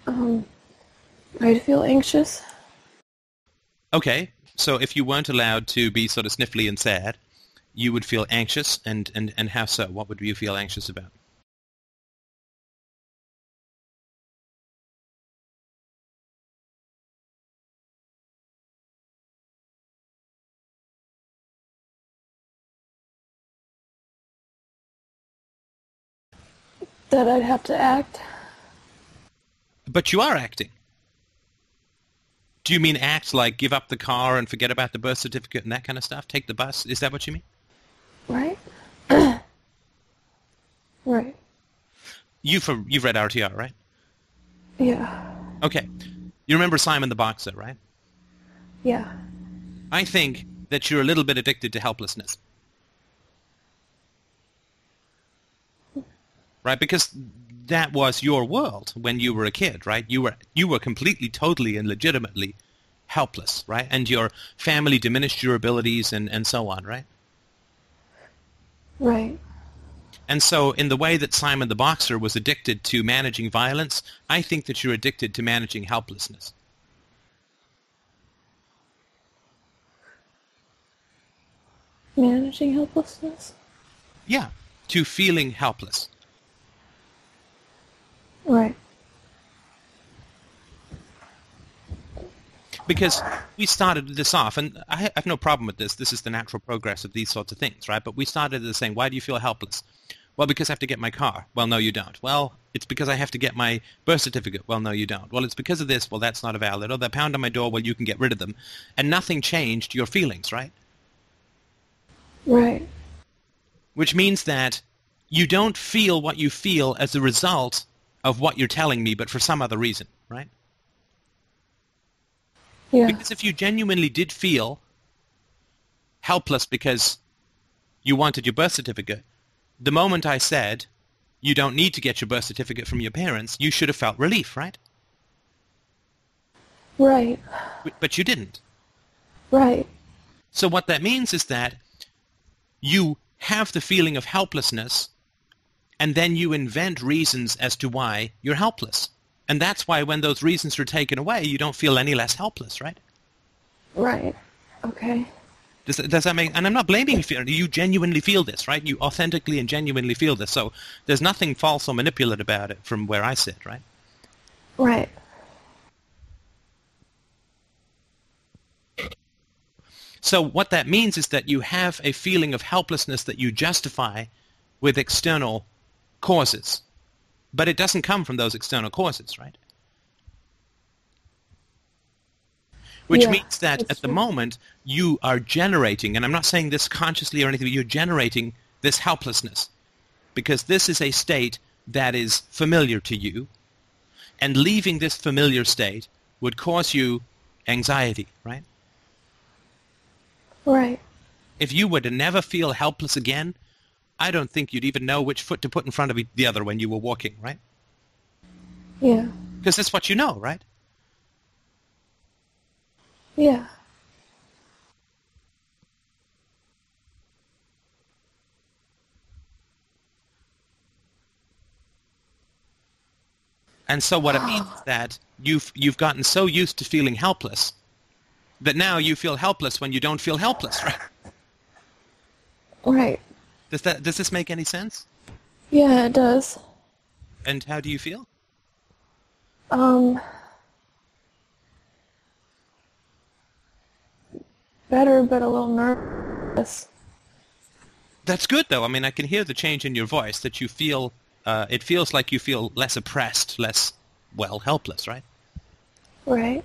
Um, I'd feel anxious. Okay, so if you weren't allowed to be sort of sniffly and sad, you would feel anxious, and, and, and how so? What would you feel anxious about? That I'd have to act. But you are acting. Do you mean act like give up the car and forget about the birth certificate and that kind of stuff? Take the bus? Is that what you mean? Right? right. You've, uh, you've read RTR, right? Yeah. Okay. You remember Simon the Boxer, right? Yeah. I think that you're a little bit addicted to helplessness. Right? Because that was your world when you were a kid, right? You were you were completely, totally, and legitimately helpless, right? And your family diminished your abilities and, and so on, right? Right. And so in the way that Simon the Boxer was addicted to managing violence, I think that you're addicted to managing helplessness. Managing helplessness? Yeah, to feeling helpless. Right. because we started this off, and I have no problem with this. This is the natural progress of these sorts of things, right? But we started as saying, why do you feel helpless? Well, because I have to get my car. Well, no, you don't. Well, it's because I have to get my birth certificate. Well, no, you don't. Well, it's because of this. Well, that's not a valid. Or the pound on my door. Well, you can get rid of them. And nothing changed your feelings, right? Right. Which means that you don't feel what you feel as a result of what you're telling me, but for some other reason, right? Yeah. Because if you genuinely did feel helpless because you wanted your birth certificate, the moment I said you don't need to get your birth certificate from your parents, you should have felt relief, right? Right. But you didn't. Right. So what that means is that you have the feeling of helplessness and then you invent reasons as to why you're helpless. And that's why when those reasons are taken away, you don't feel any less helpless, right? Right. Okay. Does, does that make? And I'm not blaming you. For, you genuinely feel this, right? You authentically and genuinely feel this. So there's nothing false or manipulative about it from where I sit, right? Right. So what that means is that you have a feeling of helplessness that you justify with external causes. But it doesn't come from those external causes, right? Which Yeah, means that at the true. moment you are generating, and I'm not saying this consciously or anything, but you're generating this helplessness because this is a state that is familiar to you, and leaving this familiar state would cause you anxiety, right? Right. If you were to never feel helpless again, I don't think you'd even know which foot to put in front of the other when you were walking, right? Yeah. Because that's what you know, right? Yeah. And so what it means ah. is that you've you've gotten so used to feeling helpless that now you feel helpless when you don't feel helpless, right? Right. Does that does this make any sense? Yeah, it does. And how do you feel? Um. Better, but a little nervous. That's good though. I mean, I can hear the change in your voice that you feel uh, it feels like you feel less oppressed, less well, helpless, right? Right.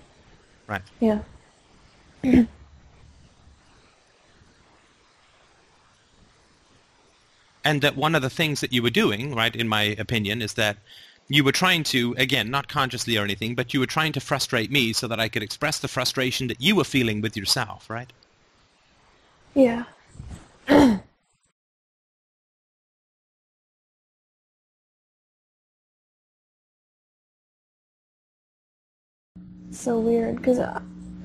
Right. Yeah. And that one of the things that you were doing, right, in my opinion, is that you were trying to, again, not consciously or anything, but you were trying to frustrate me so that I could express the frustration that you were feeling with yourself, right? Yeah. so weird because uh,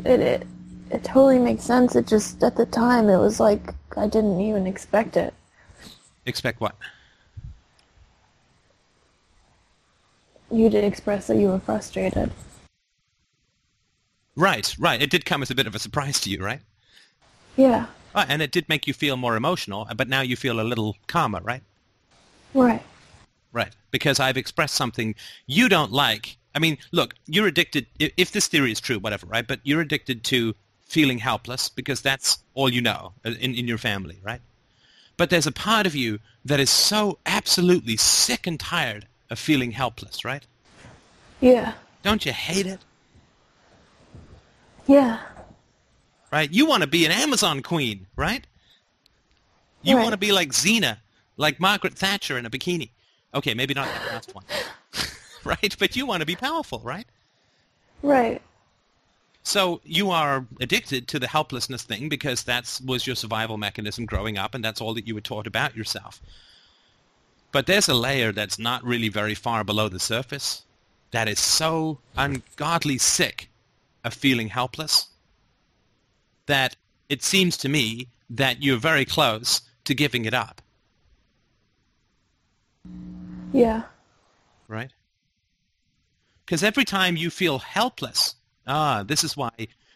it, it it totally makes sense. It just at the time it was like I didn't even expect it. Expect what? You did express that you were frustrated. Right, right. It did come as a bit of a surprise to you, right? Yeah. Ah, and it did make you feel more emotional, but now you feel a little calmer, right? Right. Right. Because I've expressed something you don't like. I mean, look, you're addicted, if this theory is true, whatever, right? But you're addicted to feeling helpless because that's all you know uh, in, in your family, right? But there's a part of you that is so absolutely sick and tired of feeling helpless, right? Yeah. Don't you hate it? Yeah. Right? You want to be an Amazon queen, right? You Right. want to be like Xena, like Margaret Thatcher in a bikini. Okay, maybe not that last one. right? But you want to be powerful, right? Right. So you are addicted to the helplessness thing because that was your survival mechanism growing up and that's all that you were taught about yourself. But there's a layer that's not really very far below the surface that is so ungodly sick of feeling helpless that it seems to me that you're very close to giving it up, Yeah. right? Because every time you feel helpless, ah, this is why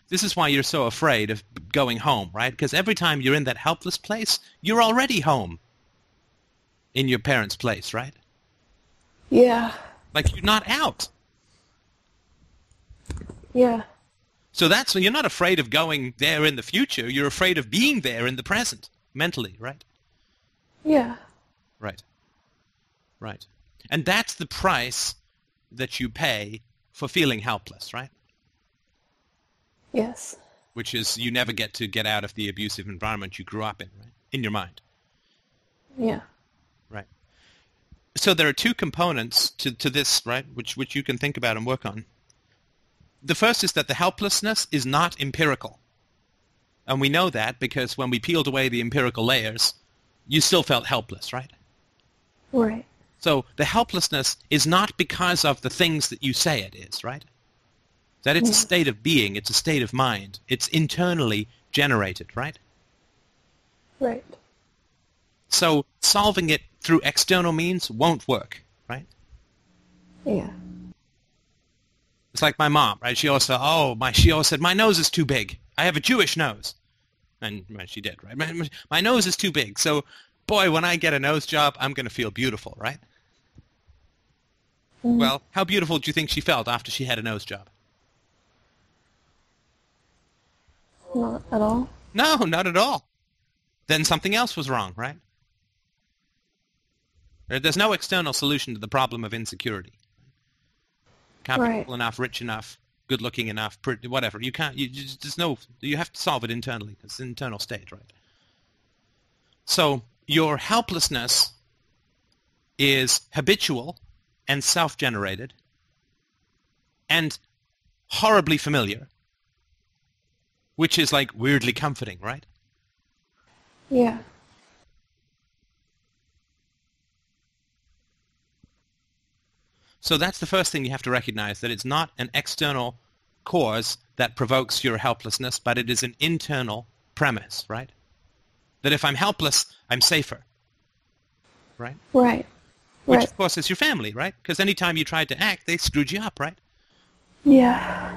this is why you're so afraid of going home, right? Because every time you're in that helpless place, you're already home in your parents' place, right? Yeah. Like you're not out. Yeah. So that's when you're not afraid of going there in the future. You're afraid of being there in the present, mentally, right? Yeah. Right. Right. And that's the price that you pay for feeling helpless, right? Yes. Which is you never get to get out of the abusive environment you grew up in, right? In your mind. Yeah. Right. So there are two components to, to this, right, which, which you can think about and work on. The first is that the helplessness is not empirical. And we know that because when we peeled away the empirical layers, you still felt helpless, right? Right. So the helplessness is not because of the things that you say it is, right? That it's a state of being, it's a state of mind. It's internally generated, right? Right. So solving it through external means won't work, right? Yeah. It's like my mom, right? She always said, "Oh, my," she always said, "My nose is too big. I have a Jewish nose," and well, she did, right? My, my nose is too big. So, boy, when I get a nose job, I'm going to feel beautiful, right? Mhm. Well, how beautiful do you think she felt after she had a nose job? Not at all. No, not at all. Then something else was wrong, right? There's no external solution to the problem of insecurity. Can't Right. be cool enough, rich enough, good looking enough, pretty, whatever. You can't. You just there's no. You have to solve it internally. It's an internal state, right? So your helplessness is habitual and self-generated and horribly familiar, which is like weirdly comforting, right? Yeah. So that's the first thing you have to recognize, that it's not an external cause that provokes your helplessness, but it is an internal premise, right? That if I'm helpless, I'm safer, right? Right. Which, Right. of course, is your family, right? Because anytime you tried to act, they screwed you up, right? Yeah.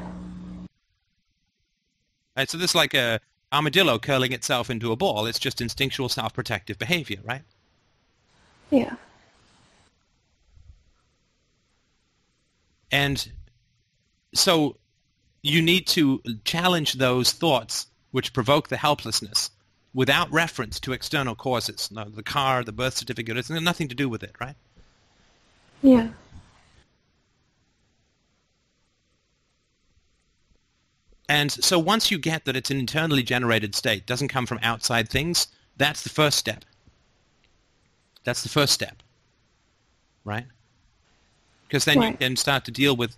Right, so this is like a armadillo curling itself into a ball. It's just instinctual self-protective behavior, right? Yeah. And so you need to challenge those thoughts which provoke the helplessness without reference to external causes. No, the car, the birth certificate, it's nothing to do with it, right? Yeah. And so once you get that it's an internally generated state, doesn't come from outside things, that's the first step. That's the first step, right? Because then you can start to deal with,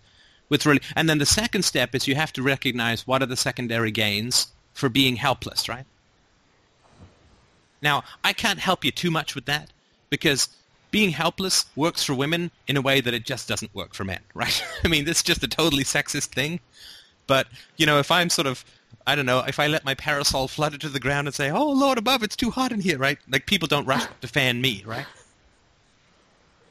with really, and then the second step is you have to recognize what are the secondary gains for being helpless, right? Now, I can't help you too much with that because being helpless works for women in a way that it just doesn't work for men, right? I mean, this is just a totally sexist thing. But, you know, if I'm sort of, I don't know, if I let my parasol flutter to the ground and say, oh, Lord above, it's too hot in here, right? Like, people don't rush to fan me, right?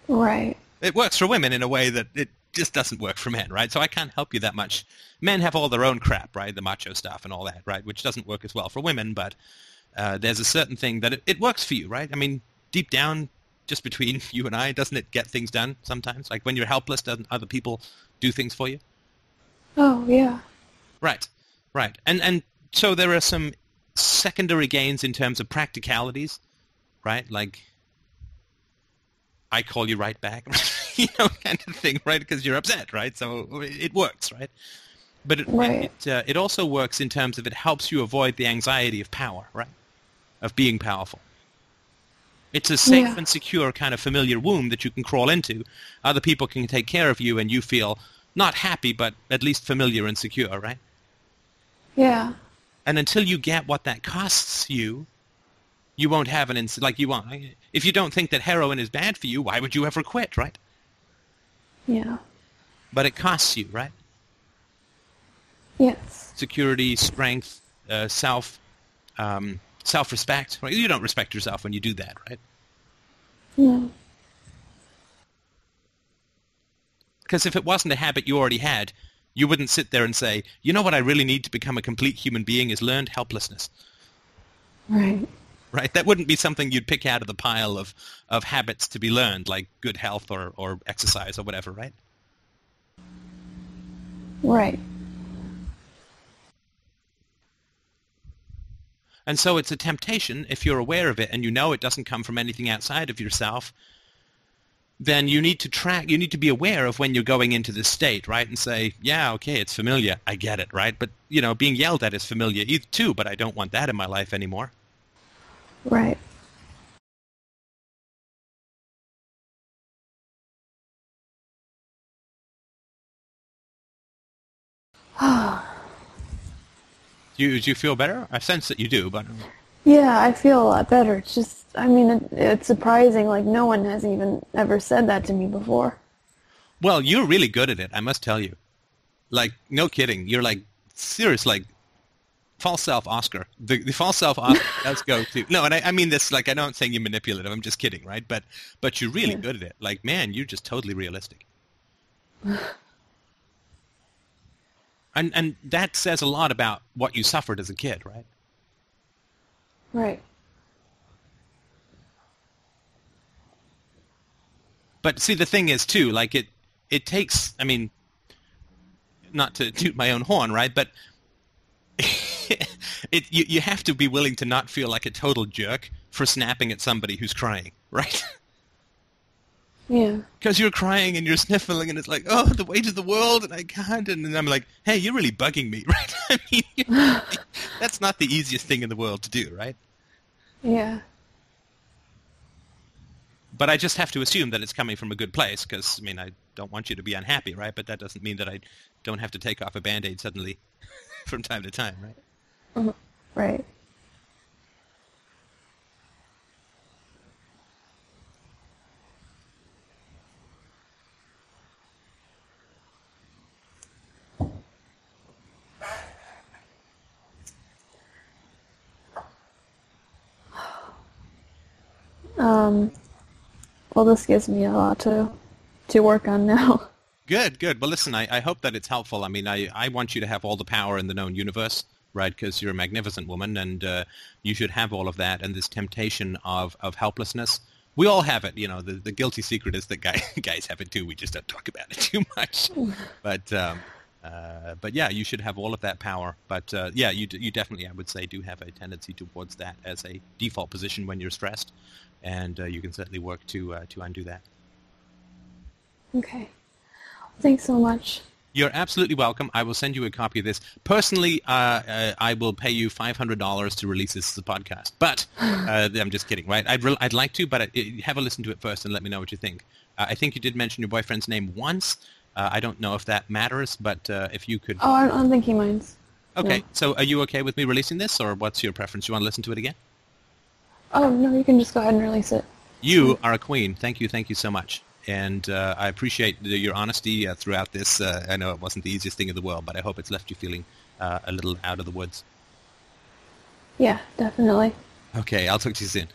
Right. It works for women in a way that it just doesn't work for men, right? So I can't help you that much. Men have all their own crap, right? The macho stuff and all that, right? Which doesn't work as well for women, but uh, there's a certain thing that it, it works for you, right? I mean, deep down, just between you and I, doesn't it get things done sometimes? Like when you're helpless, doesn't other people do things for you? Oh, yeah. Right, right. And and so there are some secondary gains in terms of practicalities, right? Like I call you right back, you know, kind of thing, right? Because you're upset, right? So it works, right? But it Right. it, uh, it also works in terms of it helps you avoid the anxiety of power, right? Of being powerful. It's a safe Yeah. and secure kind of familiar womb that you can crawl into. Other people can take care of you, and you feel not happy, but at least familiar and secure, right? Yeah. And until you get what that costs you, you won't have an ins- like you want. If you don't think that heroin is bad for you, why would you ever quit, right? Yeah. But it costs you, right? Yes. Security, strength, uh, self, um, self-respect. Right? You don't respect yourself when you do that, right? No. Because if it wasn't a habit you already had, you wouldn't sit there and say, you know what I really need to become a complete human being is learned helplessness. Right. right? That wouldn't be something you'd pick out of the pile of, of habits to be learned, like good health or, or exercise or whatever, right? Right. And so it's a temptation, if you're aware of it and you know it doesn't come from anything outside of yourself, then you need to track, you need to be aware of when you're going into this state, right? And say, yeah, okay, it's familiar. I get it, right? But, you know, being yelled at is familiar either too, but I don't want that in my life anymore. Right. Do you, do you feel better? I sense that you do, but Yeah, I feel a lot better. It's just, I mean, it, it's surprising. Like, no one has even ever said that to me before. Well, you're really good at it, I must tell you. Like, no kidding. You're like, serious, like, false self Oscar. The, the false self Oscar does go to, no, and I, I mean this, like, I don't saying you're manipulative. I'm just kidding, right? But, but you're really Yeah. good at it. Like, man, you're just totally realistic. and, and that says a lot about what you suffered as a kid, right? Right. But see, the thing is too, like it, it takes. I mean, not to toot my own horn, right? But it, you, you have to be willing to not feel like a total jerk for snapping at somebody who's crying, right? Yeah. Because you're crying and you're sniffling and it's like, oh, the weight of the world and I can't. And then I'm like, hey, you're really bugging me, right? I mean, that's not the easiest thing in the world to do, right? Yeah. But I just have to assume that it's coming from a good place because, I mean, I don't want you to be unhappy, right? But that doesn't mean that I don't have to take off a Band-Aid suddenly from time to time, right? Mhm. Right. Um, well, this gives me a lot to to work on now. Good, good. Well, listen, I, I hope that it's helpful. I mean, I, I want you to have all the power in the known universe, right? Because you're a magnificent woman, and uh, you should have all of that. And this temptation of, of helplessness, we all have it. You know, the, the guilty secret is that guy, guys have it too. We just don't talk about it too much. but um, uh, but yeah, you should have all of that power. But uh, yeah, you d- you definitely, I would say, do have a tendency towards that as a default position when you're stressed, and uh, you can certainly work to uh, to undo that. Okay. Thanks so much. You're absolutely welcome. I will send you a copy of this. Personally, uh, uh, I will pay you $500 to release this as a podcast. But uh, I'm just kidding, right? I'd, re- I'd like to, but I, have a listen to it first and let me know what you think. Uh, I think you did mention your boyfriend's name once. Uh, I don't know if that matters, but uh, if you could... Oh, I don't think he minds. Okay, no. so are you okay with me releasing this, or what's your preference? You want to listen to it again? Oh, no, you can just go ahead and release it. You are a queen. Thank you, thank you so much. And uh, I appreciate the, your honesty uh, throughout this. Uh, I know it wasn't the easiest thing in the world, but I hope it's left you feeling uh, a little out of the woods. Yeah, definitely. Okay, I'll talk to you soon.